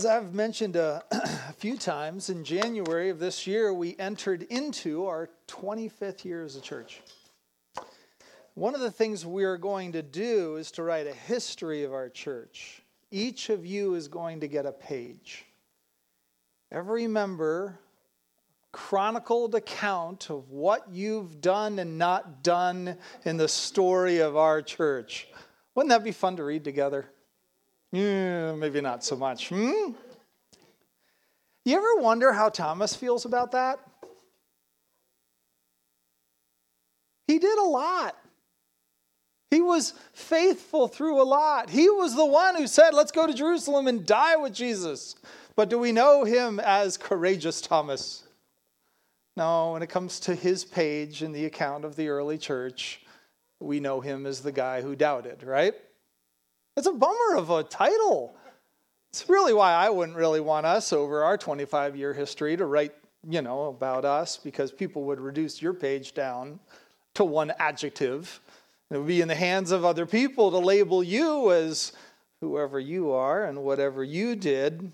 As I've mentioned uh, a, a, few times, in January of this year, we entered into our 25th year as a church. One of the things we're going to do is to write a history of our church. Each of you is going to get a page. Every member, chronicled account of what you've done and not done in the story of our church. Wouldn't that be fun to read together? Yeah, maybe not so much. Hmm? You ever wonder how Thomas feels about that? He did a lot. He was faithful through a lot. He was the one who said, Let's go to Jerusalem and die with Jesus. But do we know him as courageous Thomas? No, when it comes to his page in the account of the early church, we know him as the guy who doubted, right? It's a bummer of a title. It's really why I wouldn't really want us over our 25 year history to write, you know, about us because people would reduce your page down to one adjective. It would be in the hands of other people to label you as whoever you are and whatever you did.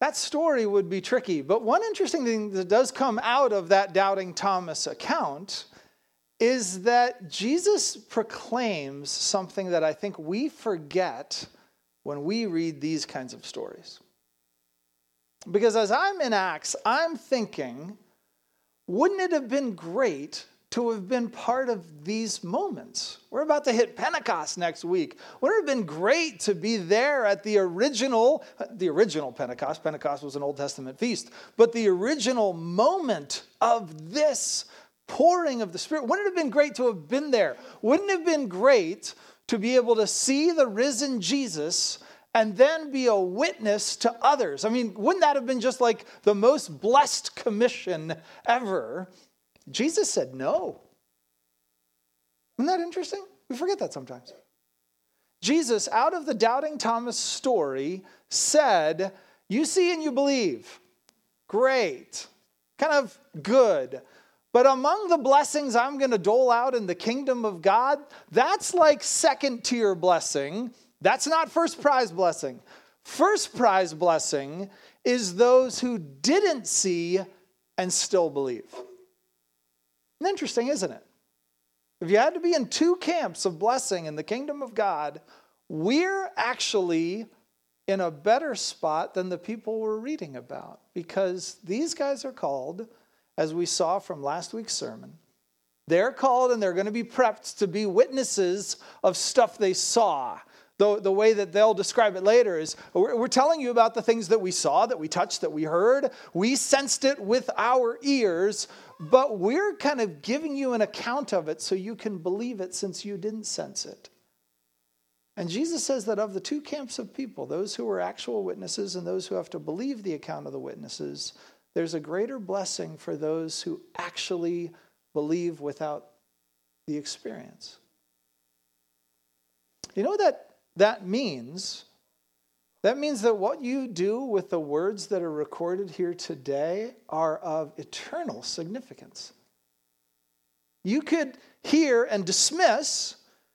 That story would be tricky. But one interesting thing that does come out of that doubting Thomas account is that Jesus proclaims something that I think we forget when we read these kinds of stories. Because as I'm in Acts, I'm thinking, wouldn't it have been great to have been part of these moments? We're about to hit Pentecost next week. Wouldn't it have been great to be there at the original, the original Pentecost? Pentecost was an Old Testament feast, but the original moment of this pouring of the Spirit. Wouldn't it have been great to have been there? Wouldn't it have been great to be able to see the risen Jesus and then be a witness to others? I mean, wouldn't that have been just like the most blessed commission ever? Jesus said no. Isn't that interesting? We forget that sometimes. Jesus, out of the doubting Thomas story, said, You see and you believe. Great. Kind of good. But among the blessings I'm going to dole out in the kingdom of God, that's like second tier blessing. That's not first prize blessing. First prize blessing is those who didn't see and still believe. Interesting, isn't it? If you had to be in two camps of blessing in the kingdom of God, we're actually in a better spot than the people we're reading about because these guys are called as we saw from last week's sermon. They're called and they're going to be prepped to be witnesses of stuff they saw. The, the way that they'll describe it later is we're, we're telling you about the things that we saw, that we touched, that we heard. We sensed it with our ears, but we're kind of giving you an account of it so you can believe it since you didn't sense it. And Jesus says that of the two camps of people, those who are actual witnesses and those who have to believe the account of the witnesses, there's a greater blessing for those who actually believe without the experience. You know what that, that means? That means that what you do with the words that are recorded here today are of eternal significance. You could hear and dismiss,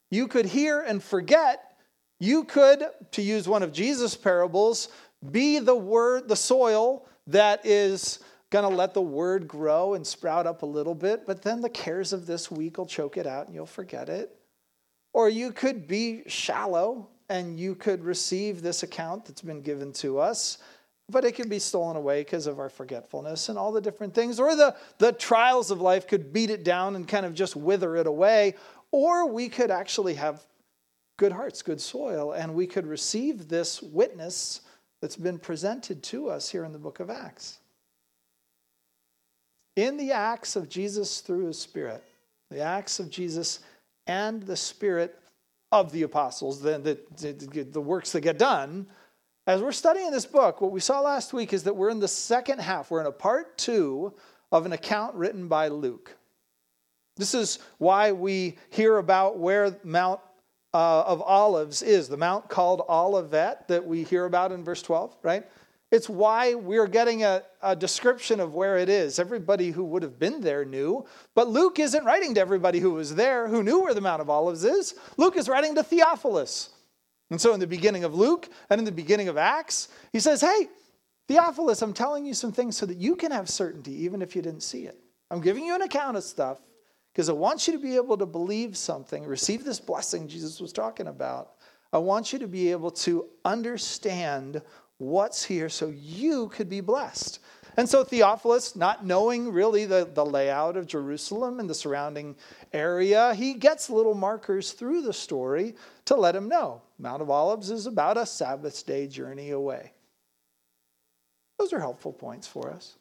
you could hear and forget, you could, to use one of Jesus' parables, be the word, the soil that is going to let the word grow and sprout up a little bit, but then the cares of this week will choke it out and you'll forget it. Or you could be shallow and you could receive this account that's been given to us, but it could be stolen away because of our forgetfulness and all the different things. Or the, the trials of life could beat it down and kind of just wither it away. Or we could actually have good hearts, good soil, and we could receive this witness that's been presented to us here in the book of Acts. In the acts of Jesus through his Spirit, the acts of Jesus and the Spirit of the apostles, the, the, the, works that get done, as we're studying this book, what we saw last week is that we're in the second half. We're in a part two of an account written by Luke. This is why we hear about where Mount uh, of Olives is, the mount called Olivet that we hear about in verse 12, right? It's why we're getting a, a, description of where it is. Everybody who would have been there knew, but Luke isn't writing to everybody who was there who knew where the Mount of Olives is. Luke is writing to Theophilus. And so, in the beginning of Luke and in the beginning of Acts, he says, Hey, Theophilus, I'm telling you some things so that you can have certainty, even if you didn't see it. I'm giving you an account of stuff because I want you to be able to believe something, receive this blessing Jesus was talking about. I want you to be able to understand what's here so you could be blessed. And so Theophilus, not knowing really the, the layout of Jerusalem and the surrounding area, he gets little markers through the story to let him know Mount of Olives is about a Sabbath day journey away. Those are helpful points for us.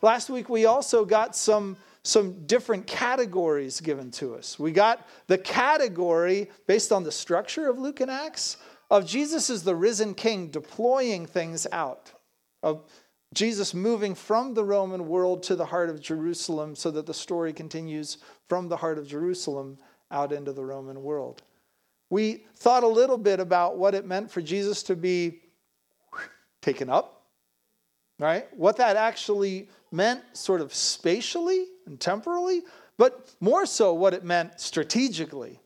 Last week, we also got some, some different categories given to us. We got the category based on the structure of Luke and Acts of Jesus as the risen king deploying things out, of Jesus moving from the Roman world to the heart of Jerusalem so that the story continues from the heart of Jerusalem out into the Roman world. We thought a little bit about what it meant for Jesus to be taken up, right? What that actually meant, sort of spatially and temporally, but more so what it meant strategically,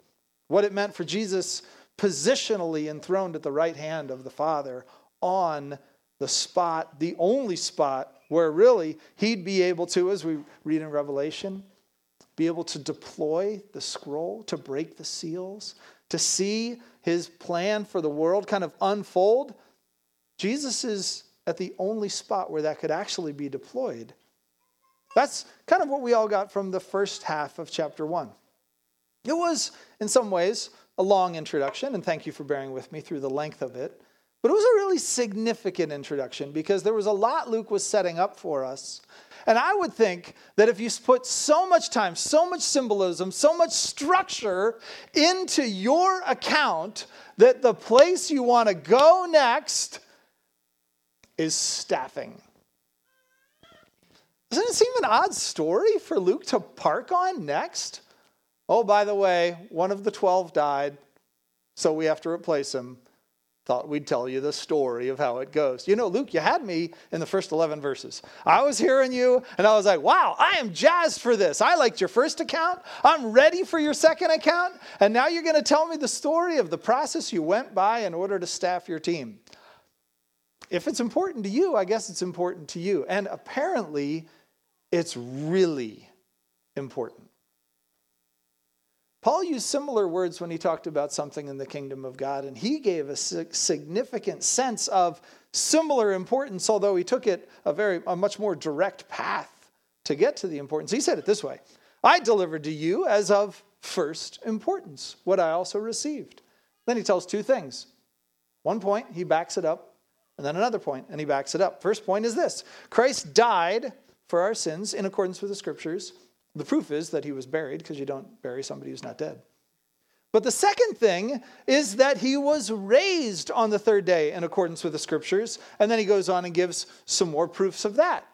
what it meant for Jesus positionally enthroned at the right hand of the Father on the spot, the only spot where really he'd be able to, as we read in Revelation, be able to deploy the scroll, to break the seals, to see his plan for the world kind of unfold. Jesus is at the only spot where that could actually be deployed. That's kind of what we all got from the first half of chapter one. It was, in some ways, a long introduction, and thank you for bearing with me through the length of it. But it was a really significant introduction because there was a lot Luke was setting up for us. And I would think that if you put so much time, so much symbolism, so much structure into your account, that the place you want to go next is staffing. Doesn't it seem an odd story for Luke to park on next? Oh, by the way, one of the 12 died, so we have to replace him. Thought we'd tell you the story of how it goes. You know, Luke, you had me in the first 11 verses. I was hearing you, and I was like, wow, I am jazzed for this. I liked your first account. I'm ready for your second account. And now you're going to tell me the story of the process you went by in order to staff your team. If it's important to you, I guess it's important to you. And apparently, it's really important. Paul used similar words when he talked about something in the kingdom of God, and he gave a significant sense of similar importance, although he took it a very a much more direct path to get to the importance. He said it this way: "I delivered to you as of first importance what I also received." Then he tells two things. One point, he backs it up, and then another point, and he backs it up. First point is this: Christ died for our sins in accordance with the scriptures the proof is that he was buried because you don't bury somebody who's not dead. But the second thing is that he was raised on the third day in accordance with the scriptures. And then he goes on and gives some more proofs of that.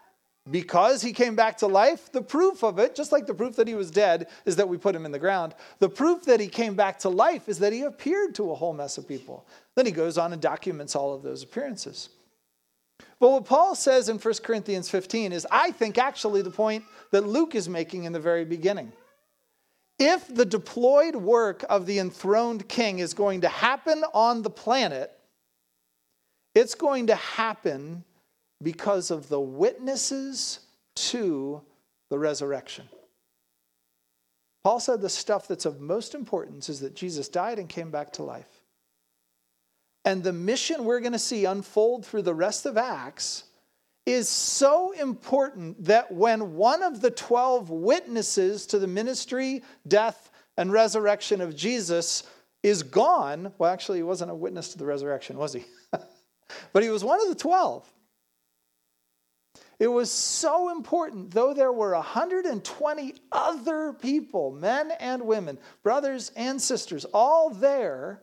Because he came back to life, the proof of it, just like the proof that he was dead, is that we put him in the ground. The proof that he came back to life is that he appeared to a whole mess of people. Then he goes on and documents all of those appearances. But what Paul says in 1 Corinthians 15 is, I think, actually the point that Luke is making in the very beginning. If the deployed work of the enthroned king is going to happen on the planet, it's going to happen because of the witnesses to the resurrection. Paul said the stuff that's of most importance is that Jesus died and came back to life. And the mission we're going to see unfold through the rest of Acts is so important that when one of the 12 witnesses to the ministry, death, and resurrection of Jesus is gone, well, actually, he wasn't a witness to the resurrection, was he? but he was one of the 12. It was so important, though there were 120 other people, men and women, brothers and sisters, all there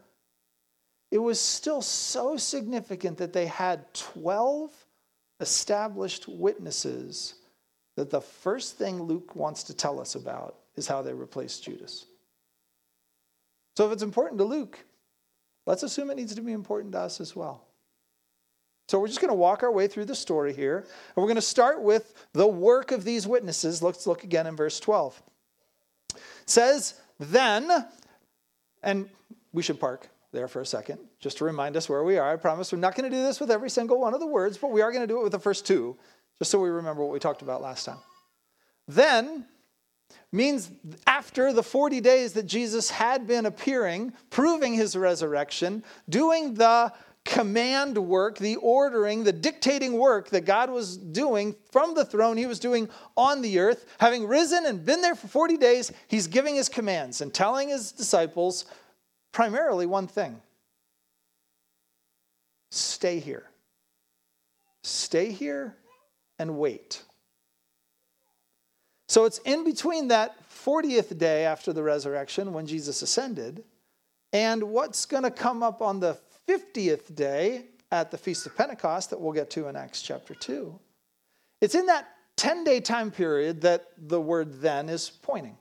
it was still so significant that they had 12 established witnesses that the first thing Luke wants to tell us about is how they replaced Judas. So if it's important to Luke, let's assume it needs to be important to us as well. So we're just going to walk our way through the story here. And we're going to start with the work of these witnesses. Let's look again in verse 12. It says, Then, and we should park there for a second, just to remind us where we are. I promise we're not going to do this with every single one of the words, but we are going to do it with the first two, just so we remember what we talked about last time. Then means after the 40 days that Jesus had been appearing, proving his resurrection, doing the command work, the ordering, the dictating work that God was doing from the throne, he was doing on the earth. Having risen and been there for 40 days, he's giving his commands and telling his disciples primarily one thing stay here. Stay here and wait. So it's in between that 40th day after the resurrection when Jesus ascended and what's going to come up on the 50th day at the Feast of Pentecost that we'll get to in Acts chapter 2. It's in that 10 day time period that the word then is pointing.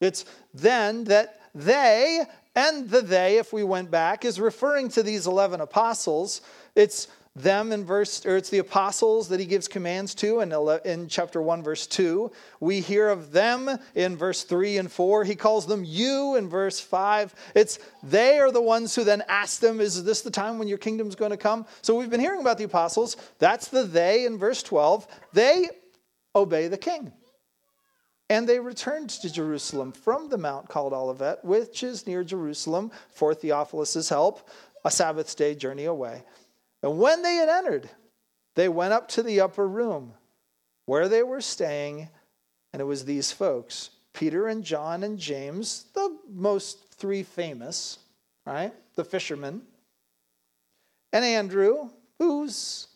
It's then that they, and the they, if we went back, is referring to these 11 apostles. It's them in verse, or it's the apostles that he gives commands to in, in chapter 1, verse 2. We hear of them in verse 3 and 4. He calls them you in verse 5. It's they are the ones who then ask them, Is this the time when your kingdom's going to come? So we've been hearing about the apostles. That's the they in verse 12. They obey the king. And they returned to Jerusalem from the mount called Olivet, which is near Jerusalem, for Theophilus' help, a Sabbath day journey away. And when they had entered, they went up to the upper room where they were staying, and it was these folks Peter and John and James, the most three famous, right? The fishermen, and Andrew, who's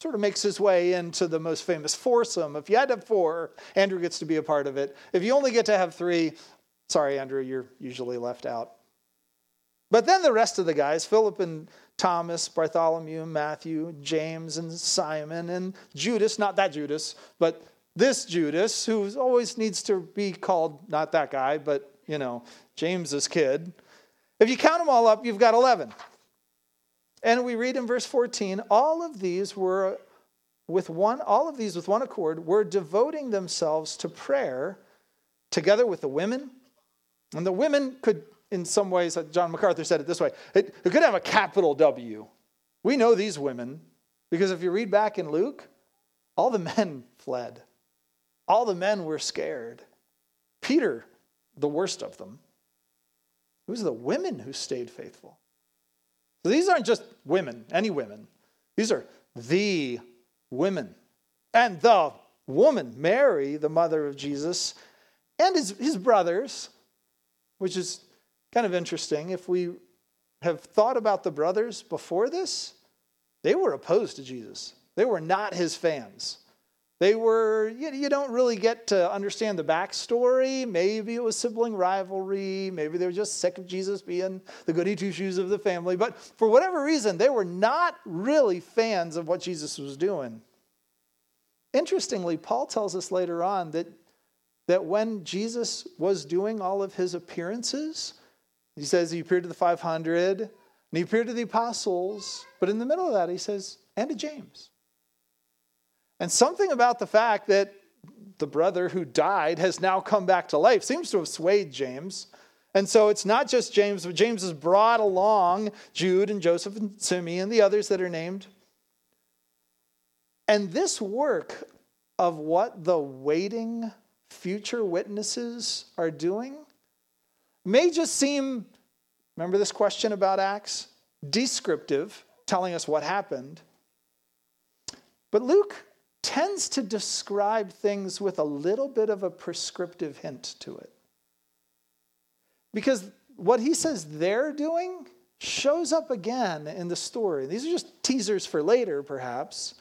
sort of makes his way into the most famous foursome. If you had to have four, Andrew gets to be a part of it. If you only get to have three, sorry, Andrew, you're usually left out. But then the rest of the guys, Philip and Thomas, Bartholomew, Matthew, James, and Simon, and Judas, not that Judas, but this Judas, who always needs to be called not that guy, but, you know, James's kid. If you count them all up, you've got 11. And we read in verse 14, all of these were with one, all of these with one accord were devoting themselves to prayer together with the women. And the women could in some ways, uh, John MacArthur said it this way it, it could have a capital W. We know these women because if you read back in Luke, all the men fled, all the men were scared. Peter, the worst of them. It was the women who stayed faithful. So these aren't just women, any women. These are the women. And the woman, Mary, the mother of Jesus, and his, his brothers, which is kind of interesting. If we have thought about the brothers before this, they were opposed to Jesus. They were not his fans. They were, you, you don't really get to understand the backstory. Maybe it was sibling rivalry. Maybe they were just sick of Jesus being the goody two shoes of the family. But for whatever reason, they were not really fans of what Jesus was doing. Interestingly, Paul tells us later on that, that when Jesus was doing all of his appearances, he says he appeared to the 500 and he appeared to the apostles, but in the middle of that, he says, and to James. And something about the fact that the brother who died has now come back to life seems to have swayed James. And so it's not just James, but James has brought along Jude and Joseph and Simeon and the others that are named. And this work of what the waiting future witnesses are doing may just seem, remember this question about Acts? Descriptive, telling us what happened. But Luke tends to describe things with a little bit of a prescriptive hint to it. Because what he says they're doing shows up again in the story. These are just teasers for later, perhaps.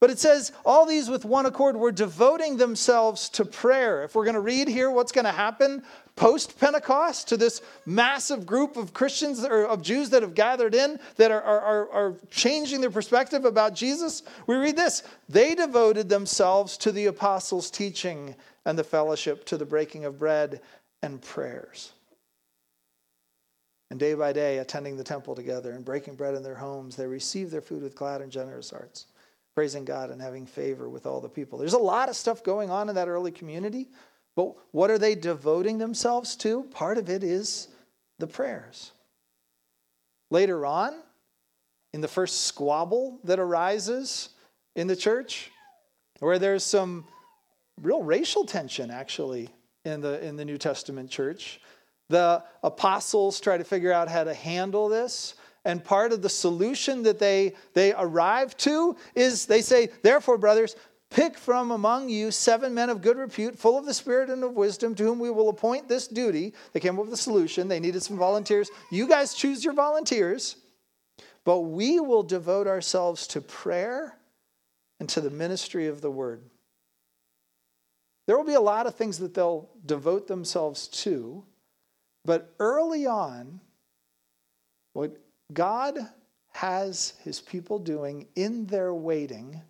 But it says, all these with one accord were devoting themselves to prayer. If we're going to read here what's going to happen post Pentecost to this massive group of Christians or of Jews that have gathered in that are, are, are changing their perspective about Jesus, we read this They devoted themselves to the apostles' teaching and the fellowship, to the breaking of bread and prayers. And day by day, attending the temple together and breaking bread in their homes, they received their food with glad and generous hearts praising God and having favor with all the people. There's a lot of stuff going on in that early community, but what are they devoting themselves to? Part of it is the prayers. later on in the first squabble that arises in the church, where there's some real racial tension actually in the, in the New Testament church. The apostles try to figure out how to handle this. And part of the solution that they, they arrive to is they say, Therefore, brothers, pick from among you seven men of good repute, full of the Spirit and of wisdom, to whom we will appoint this duty. They came up with a solution. They needed some volunteers. You guys choose your volunteers, but we will devote ourselves to prayer and to the ministry of the word. There will be a lot of things that they'll devote themselves to, but early on, what God has his people doing in their waiting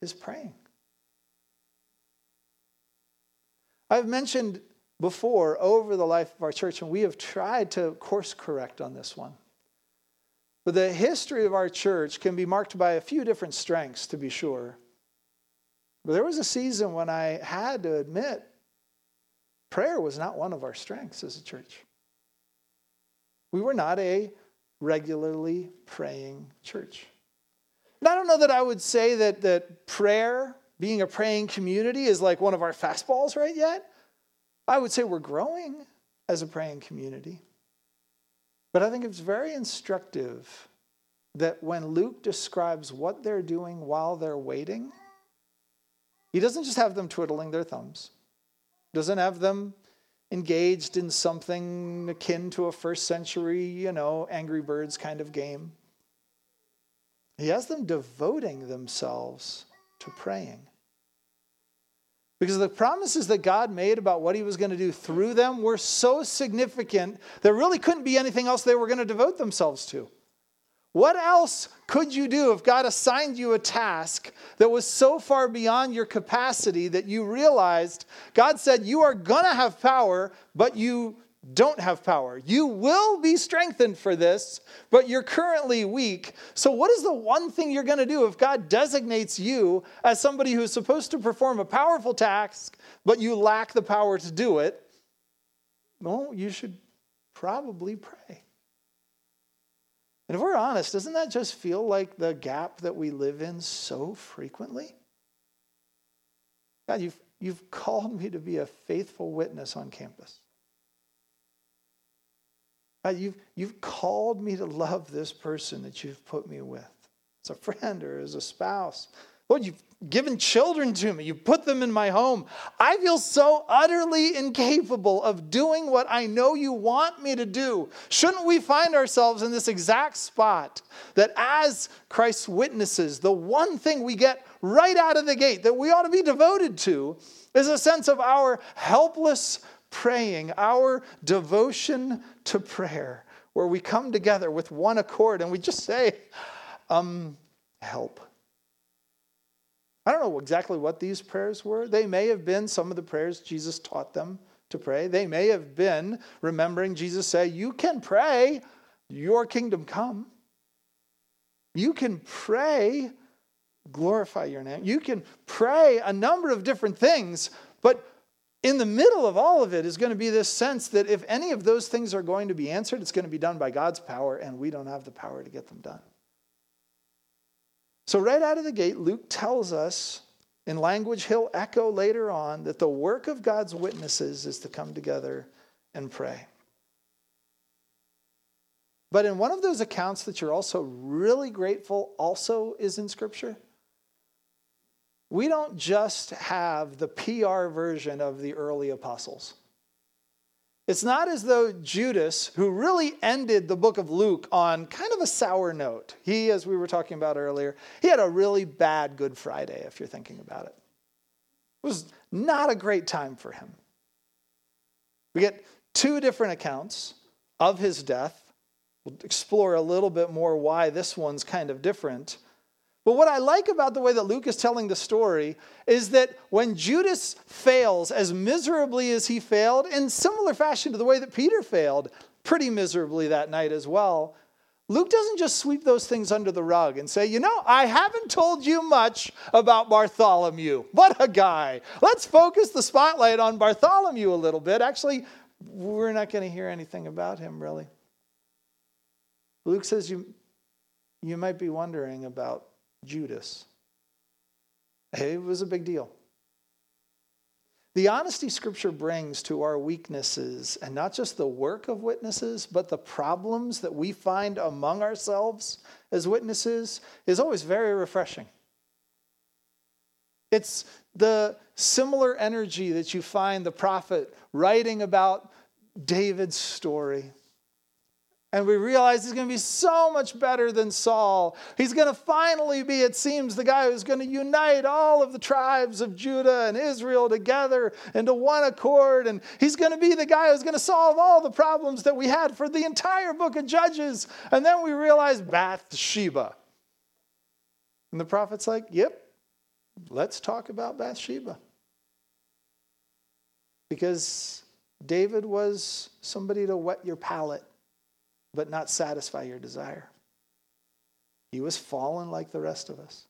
is praying. I've mentioned before over the life of our church, and we have tried to course correct on this one. But the history of our church can be marked by a few different strengths, to be sure. But there was a season when I had to admit prayer was not one of our strengths as a church. We were not a regularly praying church. And I don't know that I would say that, that prayer, being a praying community, is like one of our fastballs right yet. I would say we're growing as a praying community. But I think it's very instructive that when Luke describes what they're doing while they're waiting, he doesn't just have them twiddling their thumbs, doesn't have them engaged in something akin to a first century, you know, Angry Birds kind of game. He has them devoting themselves to praying. Because the promises that God made about what he was going to do through them were so significant, there really couldn't be anything else they were going to devote themselves to. What else could you do if God assigned you a task that was so far beyond your capacity that you realized God said, You are going to have power, but you don't have power. You will be strengthened for this, but you're currently weak. So, what is the one thing you're going to do if God designates you as somebody who's supposed to perform a powerful task, but you lack the power to do it? Well, you should probably pray. And if we're honest, doesn't that just feel like the gap that we live in so frequently? God, you've, you've called me to be a faithful witness on campus. God, you've, you've called me to love this person that you've put me with as a friend or as a spouse. Lord, you've given children to me. You've put them in my home. I feel so utterly incapable of doing what I know you want me to do. Shouldn't we find ourselves in this exact spot that as Christ's witnesses, the one thing we get right out of the gate that we ought to be devoted to is a sense of our helpless praying, our devotion to prayer, where we come together with one accord and we just say, um, help I don't know exactly what these prayers were. They may have been some of the prayers Jesus taught them to pray. They may have been remembering Jesus say, You can pray, your kingdom come. You can pray, glorify your name. You can pray a number of different things, but in the middle of all of it is going to be this sense that if any of those things are going to be answered, it's going to be done by God's power, and we don't have the power to get them done. So, right out of the gate, Luke tells us in language he'll echo later on that the work of God's witnesses is to come together and pray. But in one of those accounts that you're also really grateful also is in Scripture. We don't just have the PR version of the early apostles. It's not as though Judas, who really ended the book of Luke on kind of a sour note, he, as we were talking about earlier, he had a really bad Good Friday, if you're thinking about it. It was not a great time for him. We get two different accounts of his death. We'll explore a little bit more why this one's kind of different. But what I like about the way that Luke is telling the story is that when Judas fails as miserably as he failed, in similar fashion to the way that Peter failed pretty miserably that night as well, Luke doesn't just sweep those things under the rug and say, you know, I haven't told you much about Bartholomew. What a guy. Let's focus the spotlight on Bartholomew a little bit. Actually, we're not going to hear anything about him really. Luke says you, you might be wondering about Judas. It was a big deal. The honesty scripture brings to our weaknesses, and not just the work of witnesses, but the problems that we find among ourselves as witnesses, is always very refreshing. It's the similar energy that you find the prophet writing about David's story and we realize he's going to be so much better than Saul. He's going to finally be, it seems, the guy who's going to unite all of the tribes of Judah and Israel together into one accord. And he's going to be the guy who's going to solve all the problems that we had for the entire book of Judges. And then we realize Bathsheba. And the prophet's like, yep, let's talk about Bathsheba. Because David was somebody to whet your palate but not satisfy your desire. He was fallen like the rest of us.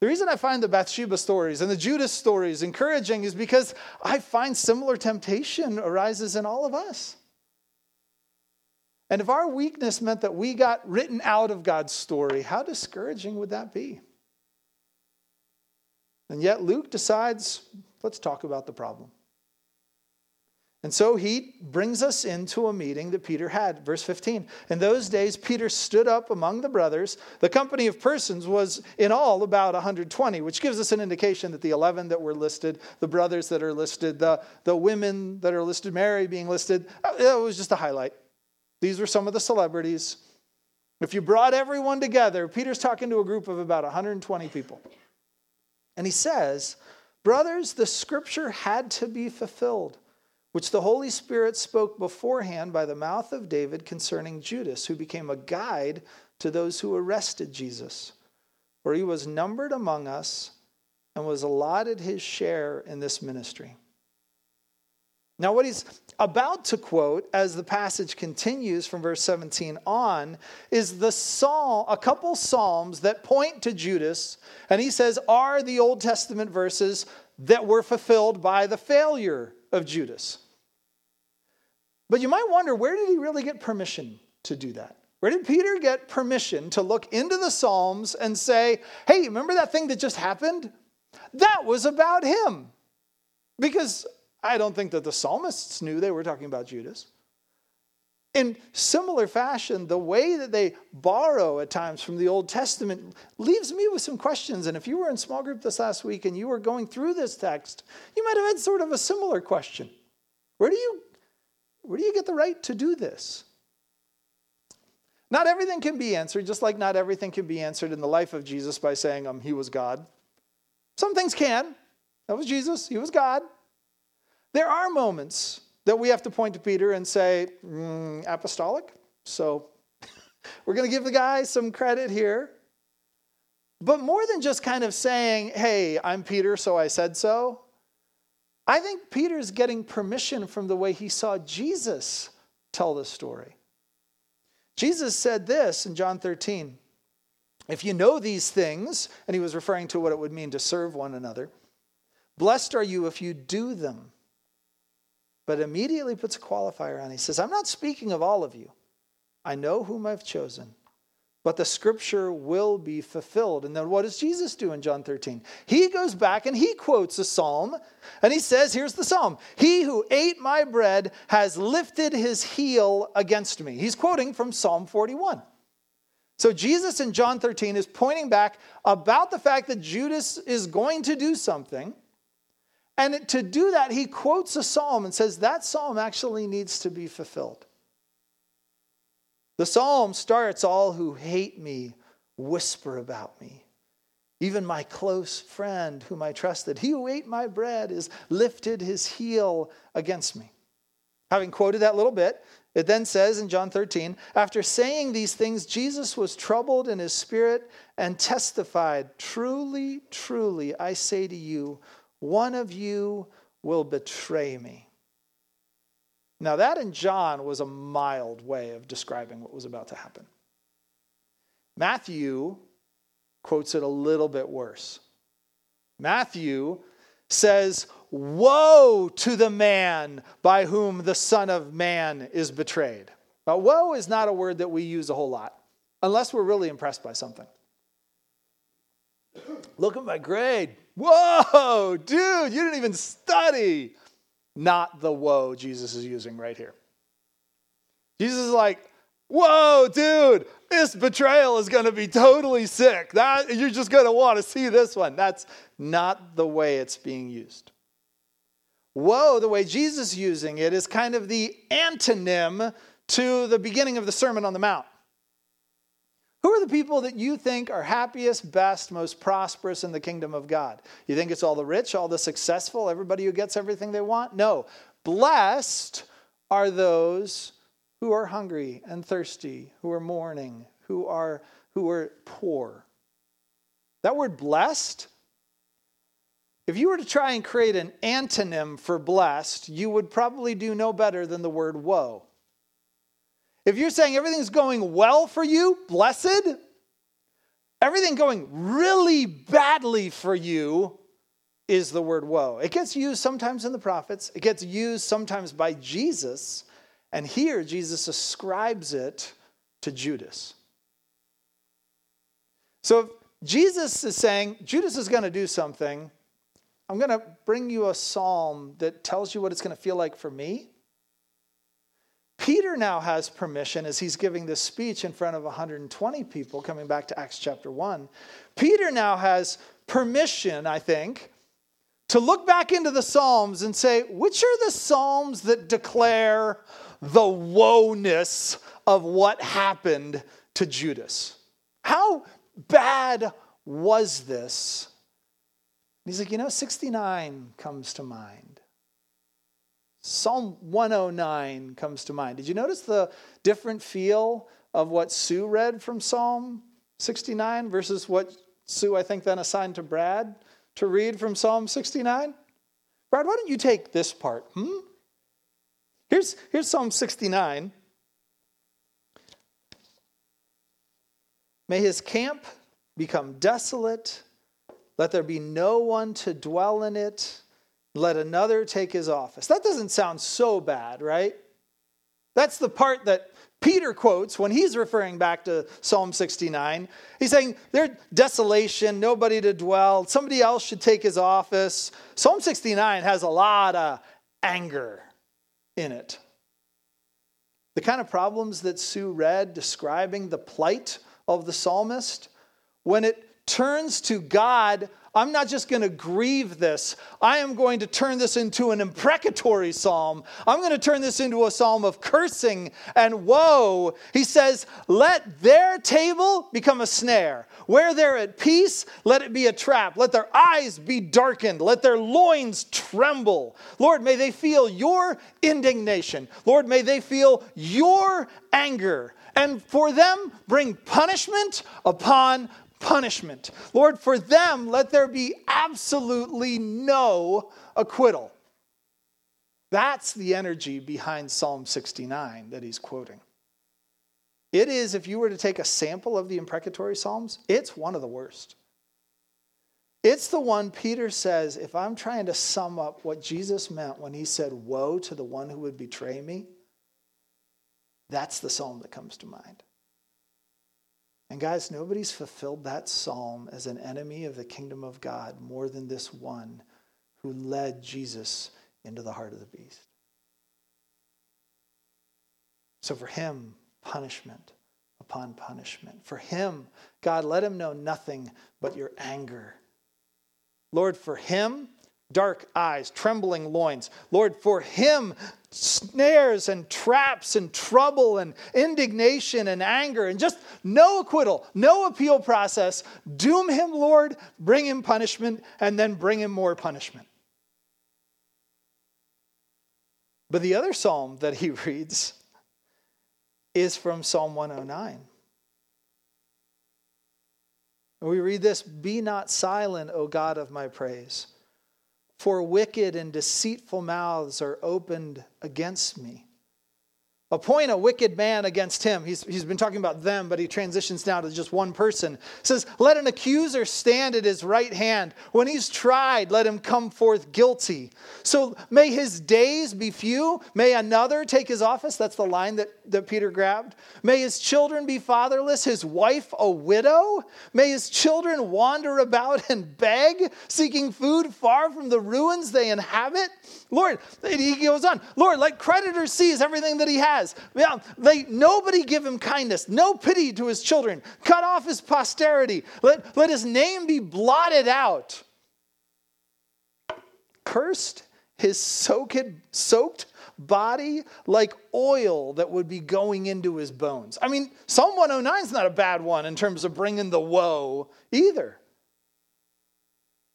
The reason I find the Bathsheba stories and the Judas stories encouraging is because I find similar temptation arises in all of us. And if our weakness meant that we got written out of God's story, how discouraging would that be? And yet Luke decides, let's talk about the problem. And so he brings us into a meeting that Peter had. Verse 15. In those days, Peter stood up among the brothers. The company of persons was in all about 120, which gives us an indication that the 11 that were listed, the brothers that are listed, the, the women that are listed, Mary being listed, uh, it was just a highlight. These were some of the celebrities. If you brought everyone together, Peter's talking to a group of about 120 people. And he says, Brothers, the scripture had to be fulfilled which the Holy Spirit spoke beforehand by the mouth of David concerning Judas, who became a guide to those who arrested Jesus. For he was numbered among us and was allotted his share in this ministry. Now, what he's about to quote as the passage continues from verse 17 on is the psalm, a couple psalms that point to Judas, and he says are the Old Testament verses that were fulfilled by the failure of Judas. But you might wonder where did he really get permission to do that? Where did Peter get permission to look into the Psalms and say, hey, remember that thing that just happened? That was about him. Because I don't think that the psalmists knew they were talking about Judas. In similar fashion, the way that they borrow at times from the Old Testament leaves me with some questions. And if you were in small group this last week and you were going through this text, you might have had sort of a similar question. Where do you where do you get the right to do this? Not everything can be answered, just like not everything can be answered in the life of Jesus by saying um, he was God. Some things can. That was Jesus, he was God. There are moments that we have to point to Peter and say, mm, apostolic. So we're going to give the guy some credit here. But more than just kind of saying, hey, I'm Peter, so I said so, I think Peter's getting permission from the way he saw Jesus tell the story. Jesus said this in John 13 If you know these things, and he was referring to what it would mean to serve one another, blessed are you if you do them. But immediately puts a qualifier on. He says, I'm not speaking of all of you. I know whom I've chosen but the scripture will be fulfilled. And then what does Jesus do in John 13? He goes back and he quotes a psalm, and he says, Here's the psalm He who ate my bread has lifted his heel against me. He's quoting from Psalm 41. So Jesus in John 13 is pointing back about the fact that Judas is going to do something. And to do that, he quotes a psalm and says that psalm actually needs to be fulfilled. The psalm starts All who hate me whisper about me. Even my close friend whom I trusted, he who ate my bread, is lifted his heel against me. Having quoted that little bit, it then says in John 13, after saying these things, Jesus was troubled in his spirit and testified, Truly, truly, I say to you, one of you will betray me. Now, that in John was a mild way of describing what was about to happen. Matthew quotes it a little bit worse. Matthew says, Woe to the man by whom the Son of Man is betrayed. But woe is not a word that we use a whole lot, unless we're really impressed by something. Look at my grade. Whoa, dude, you didn't even study. Not the woe Jesus is using right here. Jesus is like, whoa, dude, this betrayal is going to be totally sick. That, you're just going to want to see this one. That's not the way it's being used. Woe, the way Jesus is using it, is kind of the antonym to the beginning of the Sermon on the Mount. Who are the people that you think are happiest, best, most prosperous in the kingdom of God? You think it's all the rich, all the successful, everybody who gets everything they want? No. Blessed are those who are hungry and thirsty, who are mourning, who are who are poor. That word blessed if you were to try and create an antonym for blessed, you would probably do no better than the word woe. If you're saying everything's going well for you, blessed, everything going really badly for you is the word woe. It gets used sometimes in the prophets, it gets used sometimes by Jesus, and here Jesus ascribes it to Judas. So Jesus is saying, Judas is going to do something. I'm going to bring you a psalm that tells you what it's going to feel like for me. Peter now has permission as he's giving this speech in front of 120 people, coming back to Acts chapter 1. Peter now has permission, I think, to look back into the Psalms and say, which are the Psalms that declare the woeness of what happened to Judas? How bad was this? he's like, you know, 69 comes to mind. Psalm 109 comes to mind. Did you notice the different feel of what Sue read from Psalm 69 versus what Sue, I think, then assigned to Brad to read from Psalm 69? Brad, why don't you take this part? Hmm? Here's, here's Psalm 69. May his camp become desolate. Let there be no one to dwell in it let another take his office. That doesn't sound so bad, right? That's the part that Peter quotes when he's referring back to Psalm 69. He's saying, There's desolation, nobody to dwell, somebody else should take his office. Psalm 69 has a lot of anger in it. The kind of problems that Sue read describing the plight of the psalmist, when it turns to God I'm not just going to grieve this. I am going to turn this into an imprecatory psalm. I'm going to turn this into a psalm of cursing and woe. He says, Let their table become a snare. Where they're at peace, let it be a trap. Let their eyes be darkened. Let their loins tremble. Lord, may they feel your indignation. Lord, may they feel your anger. And for them, bring punishment upon punishment. Lord, for them, let there be absolutely no acquittal. That's the energy behind Psalm 69 that he's quoting. It is, if you were to take a sample of the imprecatory Psalms, it's one of the worst. It's the one Peter says, if I'm trying to sum up what Jesus meant when he said, Woe to the one who would betray me, that's the psalm that comes to mind. And guys, nobody's fulfilled that psalm as an enemy of the kingdom of God more than this one who led Jesus into the heart of the beast. So for him, punishment upon punishment. For him, God, let him know nothing but your anger. Lord, for him, dark eyes, trembling loins. Lord, for him, snares and traps and trouble and indignation and anger and just no acquittal, no appeal process. Doom him, Lord, bring him punishment, and then bring him more punishment. But the other psalm that he reads is from Psalm 109. We read this Be not silent, O God of my praise for wicked and deceitful mouths are opened against me. Appoint a wicked man against him. He's, he's been talking about them, but he transitions now to just one person. says, Let an accuser stand at his right hand. When he's tried, let him come forth guilty. So may his days be few. May another take his office. That's the line that, that Peter grabbed. May his children be fatherless, his wife a widow. May his children wander about and beg, seeking food far from the ruins they inhabit. Lord, he goes on, Lord, let creditors seize everything that he has. Yeah, they, nobody give him kindness, no pity to his children. Cut off his posterity. Let, let his name be blotted out. Cursed his soaked, soaked body like oil that would be going into his bones. I mean, Psalm 109 is not a bad one in terms of bringing the woe either.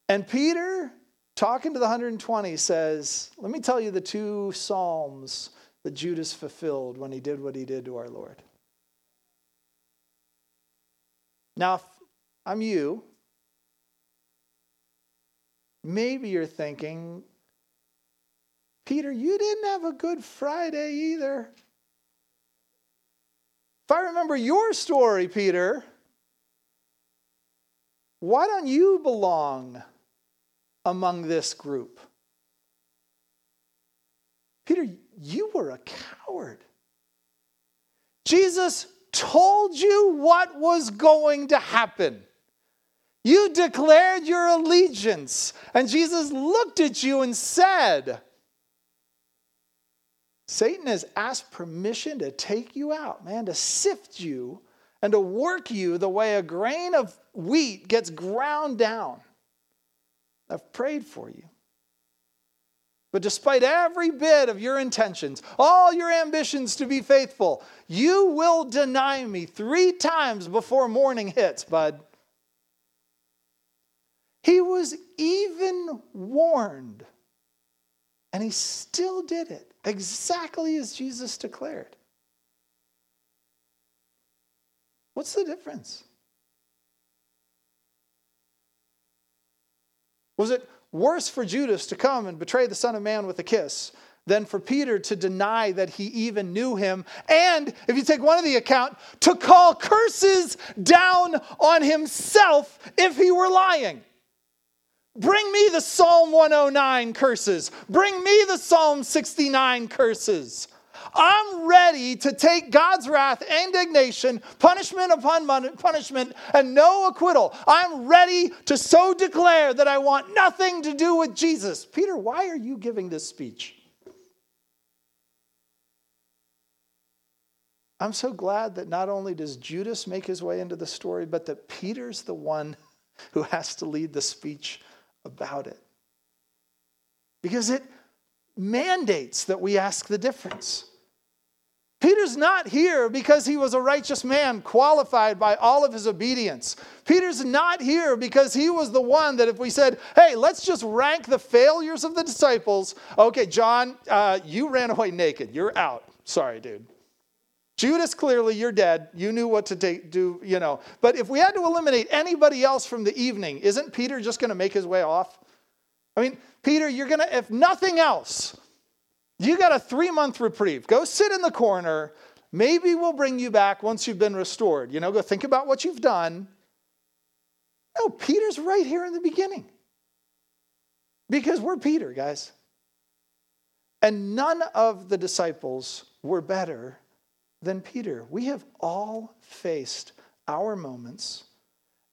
And Peter talking to the 120 says, Let me tell you the two Psalms that Judas fulfilled when he did what he did to our Lord. Now, if I'm you, maybe you're thinking, Peter, you didn't have a good Friday either. If I remember your story, Peter, why don't you belong among this group. Peter, you were a coward. Jesus told you what was going to happen. You declared your allegiance, and Jesus looked at you and said, Satan has asked permission to take you out, man, to sift you and to work you the way a grain of wheat gets ground down. I've prayed for you. But despite every bit of your intentions, all your ambitions to be faithful, you will deny me three times before morning hits, bud. He was even warned, and he still did it exactly as Jesus declared. What's the difference? Was it worse for Judas to come and betray the Son of Man with a kiss than for Peter to deny that he even knew him? And if you take one of the account, to call curses down on himself if he were lying. Bring me the Psalm 109 curses. Bring me the Psalm 69 curses. I'm ready to take God's wrath, indignation, punishment upon punishment, and no acquittal. I'm ready to so declare that I want nothing to do with Jesus. Peter, why are you giving this speech? I'm so glad that not only does Judas make his way into the story, but that Peter's the one who has to lead the speech about it. Because it mandates that we ask the difference. Peter's not here because he was a righteous man qualified by all of his obedience. Peter's not here because he was the one that, if we said, hey, let's just rank the failures of the disciples, okay, John, uh, you ran away naked. You're out. Sorry, dude. Judas, clearly, you're dead. You knew what to take, do, you know. But if we had to eliminate anybody else from the evening, isn't Peter just going to make his way off? I mean, Peter, you're going to, if nothing else, you got a three month reprieve. Go sit in the corner. Maybe we'll bring you back once you've been restored. You know, go think about what you've done. No, Peter's right here in the beginning. Because we're Peter, guys. And none of the disciples were better than Peter. We have all faced our moments,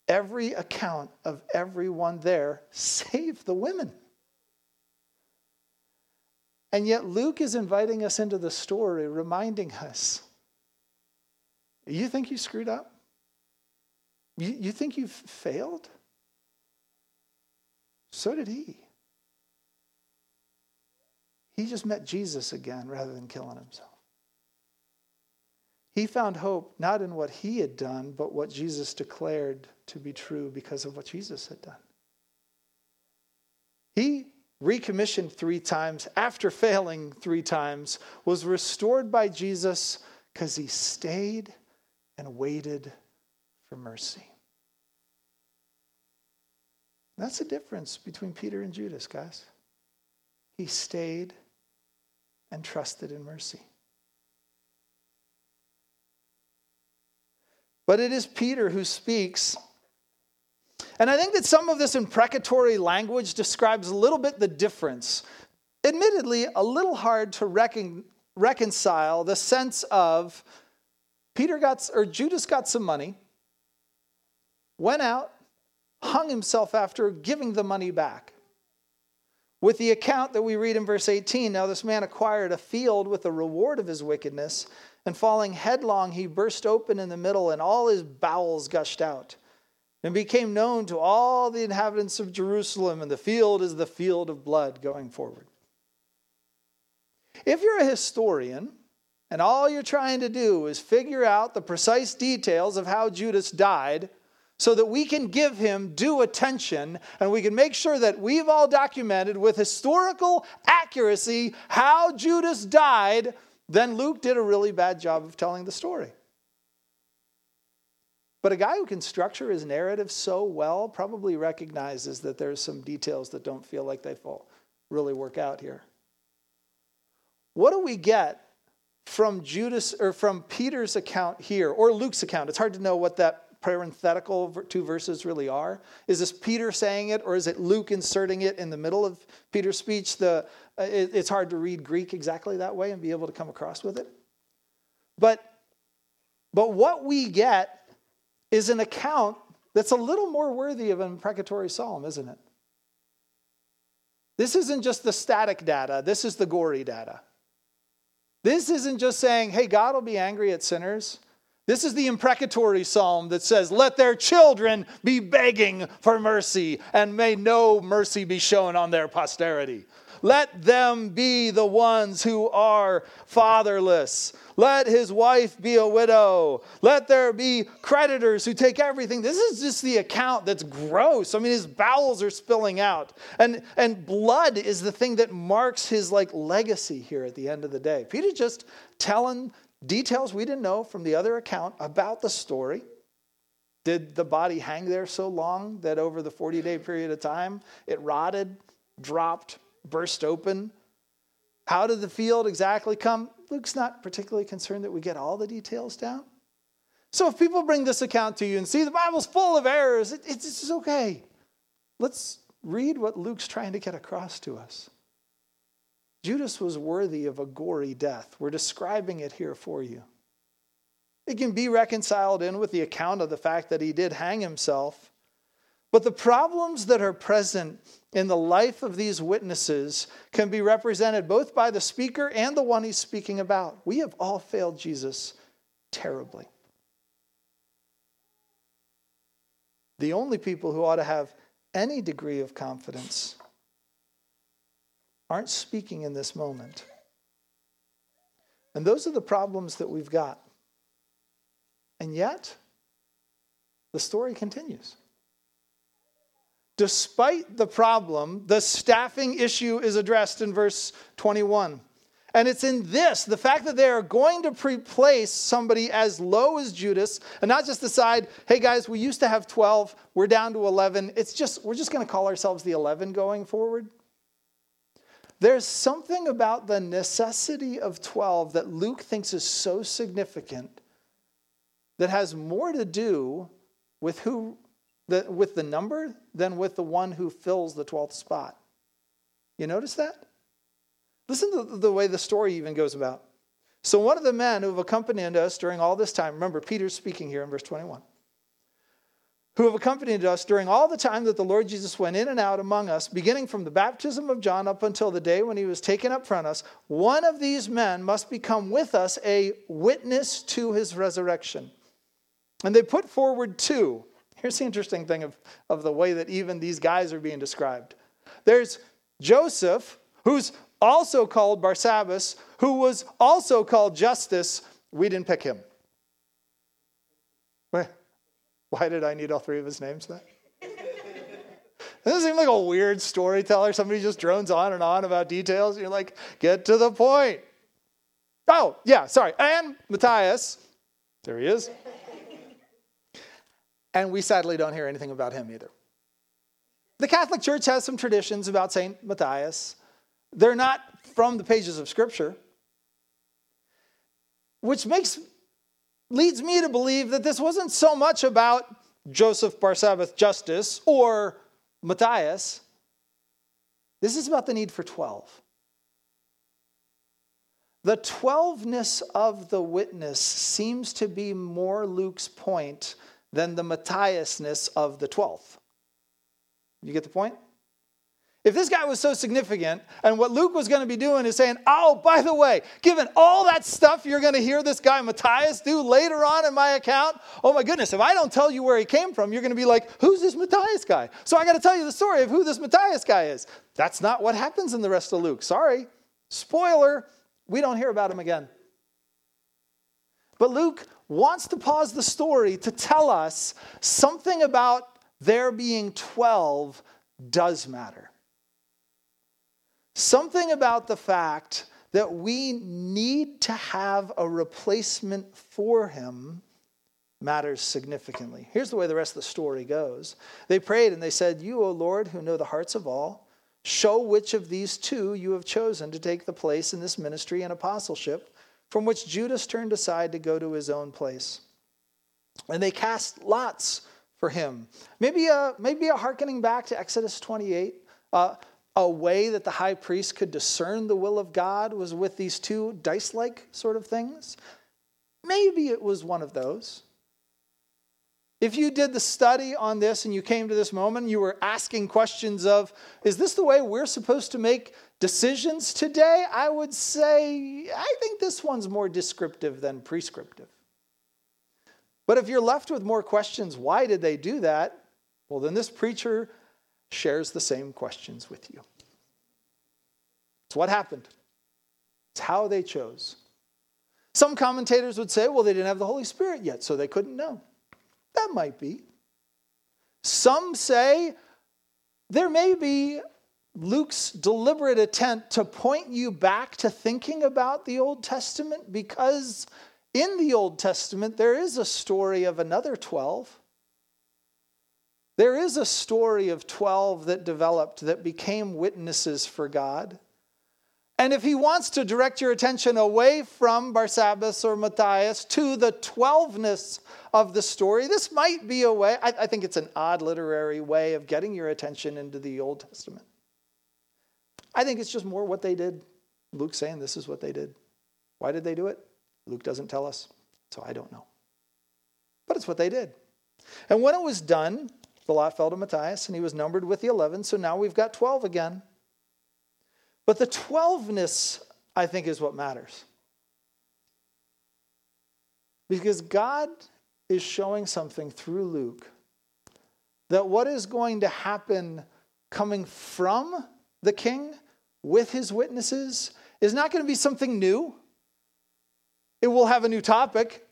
every account of everyone there, save the women. And yet, Luke is inviting us into the story, reminding us you think you screwed up? You, you think you've failed? So did he. He just met Jesus again rather than killing himself. He found hope not in what he had done, but what Jesus declared to be true because of what Jesus had done. He recommissioned three times after failing three times, was restored by Jesus because he stayed and waited for mercy. That's the difference between Peter and Judas, guys. He stayed and trusted in mercy. But it is Peter who speaks and I think that some of this imprecatory language describes a little bit the difference. Admittedly, a little hard to recon, reconcile the sense of Peter got or Judas got some money, went out, hung himself after giving the money back. With the account that we read in verse 18, now this man acquired a field with the reward of his wickedness, and falling headlong, he burst open in the middle, and all his bowels gushed out, and became known to all the inhabitants of Jerusalem, and the field is the field of blood going forward. If you're a historian, and all you're trying to do is figure out the precise details of how Judas died, so that we can give him due attention and we can make sure that we've all documented with historical accuracy how Judas died, then Luke did a really bad job of telling the story. But a guy who can structure his narrative so well probably recognizes that there's some details that don't feel like they fall, really work out here. What do we get from Judas or from Peter's account here or Luke's account? It's hard to know what that parenthetical two verses really are. Is this Peter saying it, or is it Luke inserting it in the middle of Peter's speech? The, uh, it, it's hard to read Greek exactly that way and be able to come across with it. But, but what we get is an account that's a little more worthy of an imprecatory psalm, isn't it? This isn't just the static data, this is the gory data. This isn't just saying, hey, God will be angry at sinners. This is the imprecatory psalm that says, Let their children be begging for mercy, and may no mercy be shown on their posterity. Let them be the ones who are fatherless. Let his wife be a widow. Let there be creditors who take everything. This is just the account that's gross. I mean, his bowels are spilling out. And, and blood is the thing that marks his like legacy here at the end of the day. Peter just telling Details we didn't know from the other account about the story. Did the body hang there so long that over the 40 day period of time it rotted, dropped, burst open? How did the field exactly come? Luke's not particularly concerned that we get all the details down. So if people bring this account to you and see the Bible's full of errors, it, it's, it's okay. Let's read what Luke's trying to get across to us. Judas was worthy of a gory death. We're describing it here for you. It can be reconciled in with the account of the fact that he did hang himself. But the problems that are present in the life of these witnesses can be represented both by the speaker and the one he's speaking about. We have all failed Jesus terribly. The only people who ought to have any degree of confidence aren't speaking in this moment. And those are the problems that we've got. And yet, the story continues. Despite the problem, the staffing issue is addressed in verse 21. And it's in this, the fact that they are going to replace somebody as low as Judas and not just decide, hey guys, we used to have 12, we're down to 11. It's just, we're just going to call ourselves the 11 going forward. There's something about the necessity of 12 that Luke thinks is so significant that has more to do with who the, with the number than with the one who fills the 12th spot. You notice that? Listen to the way the story even goes about. So, one of the men who have accompanied us during all this time, remember, Peter's speaking here in verse 21 who have accompanied us during all the time that the Lord Jesus went in and out among us, beginning from the baptism of John up until the day when he was taken up from us, one of these men must become with us a witness to his resurrection. And they put forward two. Here's the interesting thing of, of the way that even these guys are being described. There's Joseph, who's also called Barsabbas, who was also called Justus. We didn't pick him. Why did I need all three of his names then? Doesn't seem like a weird storyteller. Somebody just drones on and on about details. You're like, get to the point. Oh, yeah, sorry. And Matthias. There he is. And we sadly don't hear anything about him either. The Catholic Church has some traditions about St. Matthias. They're not from the pages of Scripture, which makes leads me to believe that this wasn't so much about Joseph Barsabbas Justus or Matthias. This is about the need for 12. The 12ness of the witness seems to be more Luke's point than the Matthiasness of the 12th. You get the point? If this guy was so significant, and what Luke was going to be doing is saying, oh, by the way, given all that stuff you're going to hear this guy Matthias do later on in my account, oh my goodness, if I don't tell you where he came from, you're going to be like, who's this Matthias guy? So I got to tell you the story of who this Matthias guy is. That's not what happens in the rest of Luke. Sorry. Spoiler, we don't hear about him again. But Luke wants to pause the story to tell us something about there being 12 does matter. Something about the fact that we need to have a replacement for him matters significantly. Here's the way the rest of the story goes. They prayed and they said, You, O Lord, who know the hearts of all, show which of these two you have chosen to take the place in this ministry and apostleship from which Judas turned aside to go to his own place. And they cast lots for him. Maybe a, maybe a hearkening back to Exodus 28. Uh, a way that the high priest could discern the will of God was with these two dice like sort of things? Maybe it was one of those. If you did the study on this and you came to this moment, you were asking questions of, is this the way we're supposed to make decisions today? I would say, I think this one's more descriptive than prescriptive. But if you're left with more questions, why did they do that? Well, then this preacher shares the same questions with you. It's what happened, it's how they chose. Some commentators would say, well, they didn't have the Holy Spirit yet, so they couldn't know. That might be. Some say there may be Luke's deliberate attempt to point you back to thinking about the Old Testament because in the Old Testament there is a story of another 12 there is a story of 12 that developed that became witnesses for God. And if he wants to direct your attention away from Barsabbas or Matthias to the 12ness of the story, this might be a way, I, I think it's an odd literary way of getting your attention into the Old Testament. I think it's just more what they did. Luke's saying this is what they did. Why did they do it? Luke doesn't tell us, so I don't know. But it's what they did. And when it was done, the lot fell to Matthias, and he was numbered with the 11. So now we've got 12 again. But the 12ness, I think, is what matters. Because God is showing something through Luke that what is going to happen coming from the king with his witnesses is not going to be something new. It will have a new topic.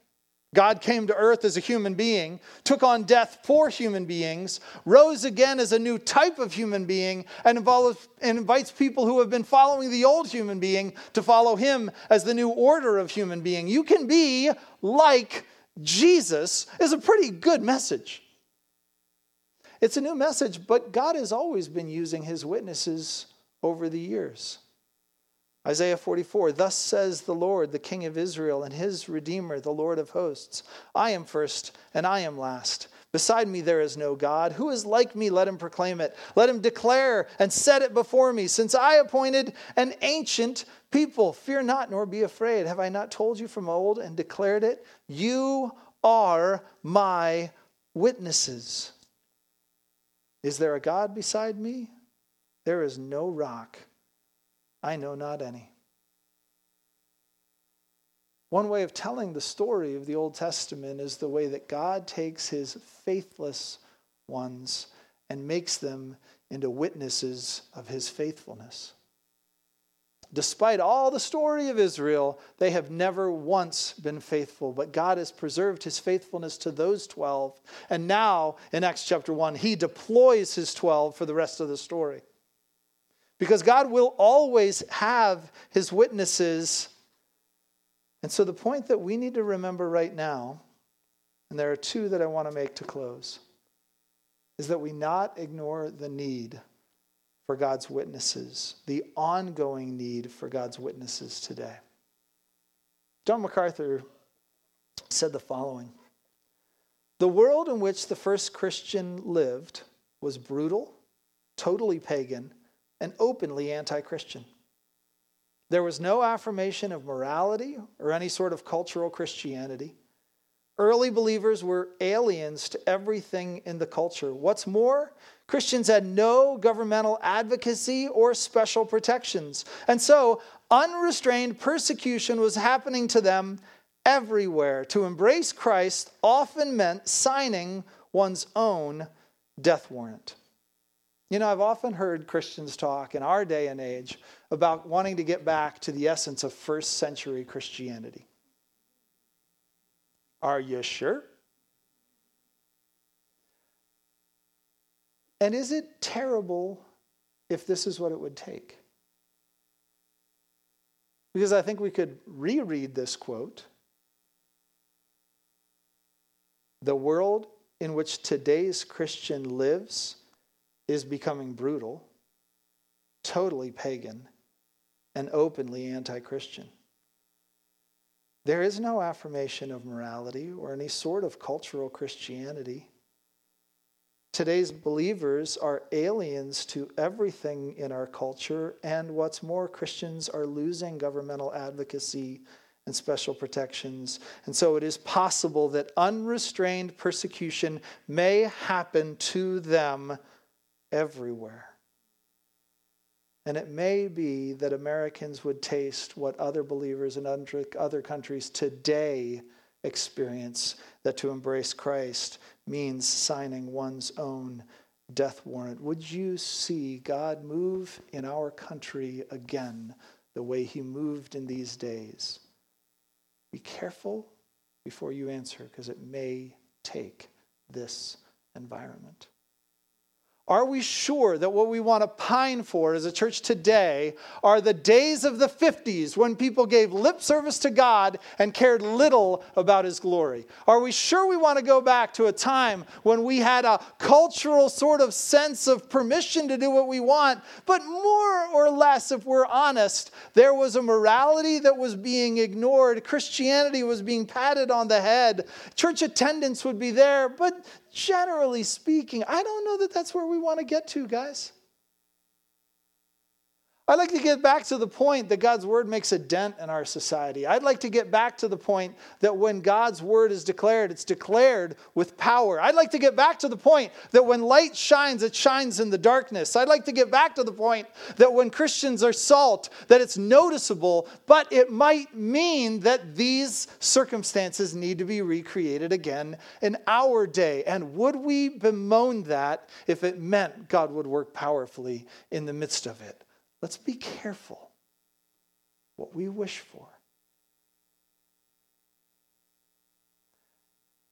God came to earth as a human being, took on death for human beings, rose again as a new type of human being, and, involves invites people who have been following the old human being to follow him as the new order of human being. You can be like Jesus, is a pretty good message. It's a new message, but God has always been using his witnesses over the years. Isaiah 44 Thus says the Lord, the King of Israel, and his Redeemer, the Lord of hosts I am first, and I am last. Beside me there is no God. Who is like me? Let him proclaim it. Let him declare and set it before me. Since I appointed an ancient people, fear not nor be afraid. Have I not told you from old and declared it? You are my witnesses. Is there a God beside me? There is no rock. I know not any. One way of telling the story of the Old Testament is the way that God takes his faithless ones and makes them into witnesses of his faithfulness. Despite all the story of Israel, they have never once been faithful, but God has preserved his faithfulness to those 12. And now, in Acts chapter 1, he deploys his 12 for the rest of the story. Because God will always have his witnesses. And so, the point that we need to remember right now, and there are two that I want to make to close, is that we not ignore the need for God's witnesses, the ongoing need for God's witnesses today. John MacArthur said the following The world in which the first Christian lived was brutal, totally pagan, and openly anti Christian. There was no affirmation of morality or any sort of cultural Christianity. Early believers were aliens to everything in the culture. What's more, Christians had no governmental advocacy or special protections. And so, unrestrained persecution was happening to them everywhere. To embrace Christ often meant signing one's own death warrant. You know, I've often heard Christians talk in our day and age about wanting to get back to the essence of first century Christianity. Are you sure? And is it terrible if this is what it would take? Because I think we could reread this quote. The world in which today's Christian lives is becoming brutal, totally pagan, and openly anti Christian. There is no affirmation of morality or any sort of cultural Christianity. Today's believers are aliens to everything in our culture, and what's more, Christians are losing governmental advocacy and special protections. And so it is possible that unrestrained persecution may happen to them everywhere. And it may be that Americans would taste what other believers in other countries today experience that to embrace Christ means signing one's own death warrant. Would you see God move in our country again the way he moved in these days? Be careful before you answer because it may take this environment. Are we sure that what we want to pine for as a church today are the days of the 50s when people gave lip service to God and cared little about His glory? Are we sure we want to go back to a time when we had a cultural sort of sense of permission to do what we want, but more or less, if we're honest, there was a morality that was being ignored? Christianity was being patted on the head. Church attendance would be there, but generally speaking, I don't know that that's where we want to get to, guys. I'd like to get back to the point that God's word makes a dent in our society. I'd like to get back to the point that when God's word is declared, it's declared with power. I'd like to get back to the point that when light shines, it shines in the darkness. I'd like to get back to the point that when Christians are salt, that it's noticeable, but it might mean that these circumstances need to be recreated again in our day. And would we bemoan that if it meant God would work powerfully in the midst of it? Let's be careful what we wish for.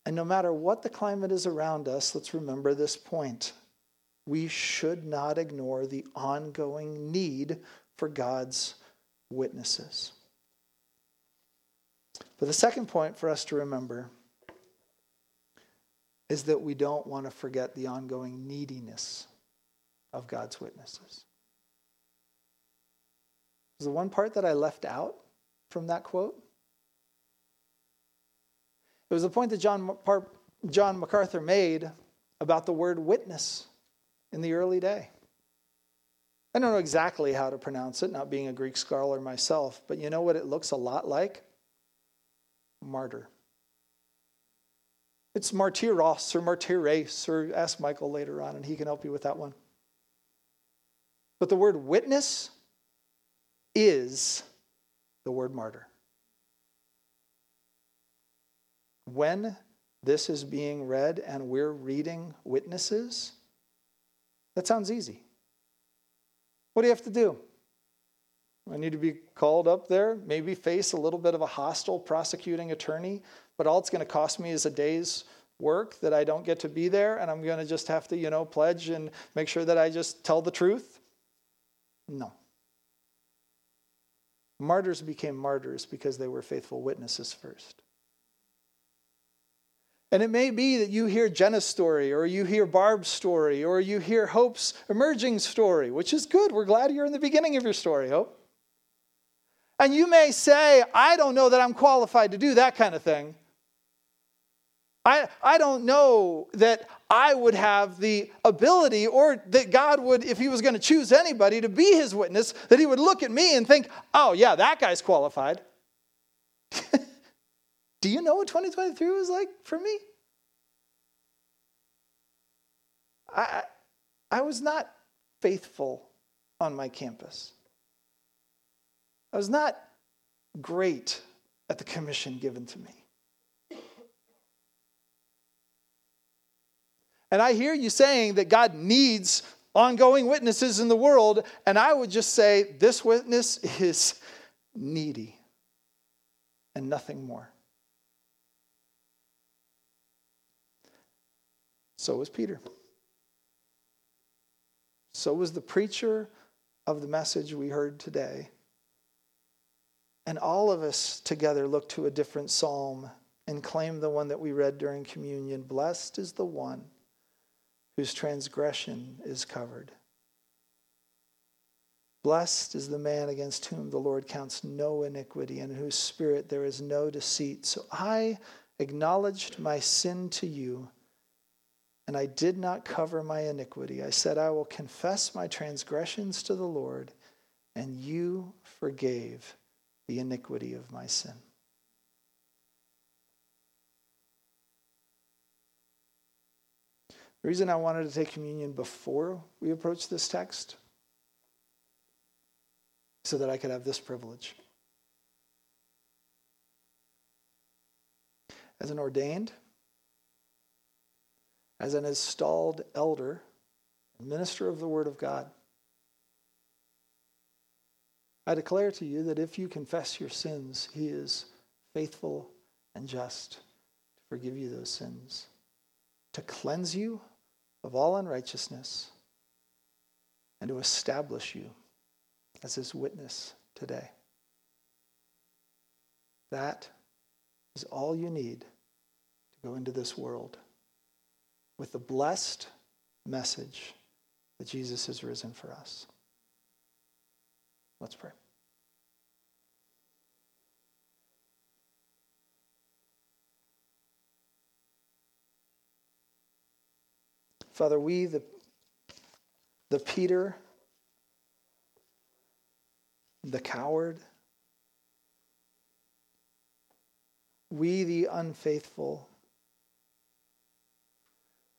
And no matter what the climate is around us, let's remember this point. We should not ignore the ongoing need for God's witnesses. But the second point for us to remember is that we don't want to forget the ongoing neediness of God's witnesses was the one part that I left out from that quote. It was the point that John, John MacArthur made about the word witness in the early day. I don't know exactly how to pronounce it, not being a Greek scholar myself, but you know what it looks a lot like? Martyr. It's martyros or martyres, or ask Michael later on, and he can help you with that one. But the word witness is the word martyr. When this is being read and we're reading witnesses, that sounds easy. What do you have to do? I need to be called up there, maybe face a little bit of a hostile prosecuting attorney, but all it's going to cost me is a day's work that I don't get to be there, and I'm going to just have to, you know, pledge and make sure that I just tell the truth. No. Martyrs became martyrs because they were faithful witnesses first. And it may be that you hear Jenna's story, or you hear Barb's story, or you hear Hope's emerging story, which is good. We're glad you're in the beginning of your story, Hope. And you may say, I don't know that I'm qualified to do that kind of thing. I, I don't know that I would have the ability or that God would, if He was going to choose anybody to be His witness, that He would look at me and think, oh, yeah, that guy's qualified. Do you know what 2023 was like for me? I, I was not faithful on my campus. I was not great at the commission given to me. And I hear you saying that God needs ongoing witnesses in the world, and I would just say this witness is needy and nothing more. So was Peter. So was the preacher of the message we heard today. And all of us together look to a different psalm and claim the one that we read during communion Blessed is the one whose transgression is covered. Blessed is the man against whom the Lord counts no iniquity, and in whose spirit there is no deceit. So I acknowledged my sin to you, and I did not cover my iniquity. I said, I will confess my transgressions to the Lord, and you forgave the iniquity of my sin. The reason I wanted to take communion before we approach this text so that I could have this privilege. As an ordained, as an installed elder, minister of the Word of God, I declare to you that if you confess your sins, he is faithful and just to forgive you those sins, to cleanse you of all unrighteousness, and to establish you as his witness today. That is all you need to go into this world with the blessed message that Jesus has risen for us. Let's pray. Father, we, the, the Peter, the coward, we, the unfaithful,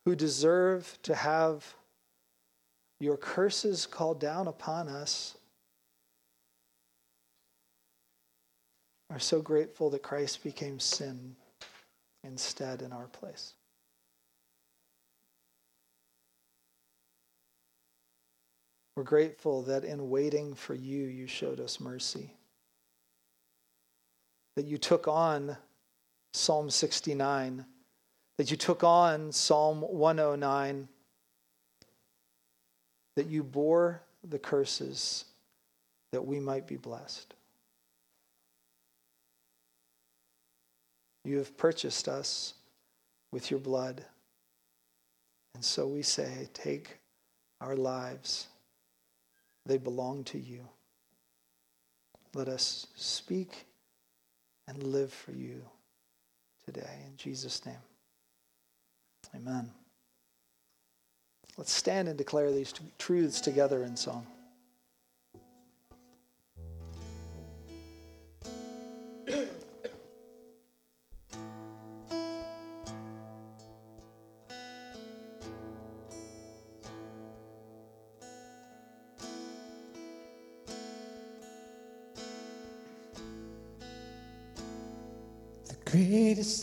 who deserve to have your curses called down upon us, are so grateful that Christ became sin instead in our place. We're grateful that in waiting for you, you showed us mercy. That you took on Psalm 69, that you took on Psalm 109, that you bore the curses that we might be blessed. You have purchased us with your blood. And so we say, take our lives. They belong to you. Let us speak and live for you today. In Jesus' name. Amen. Let's stand and declare these truths together in song.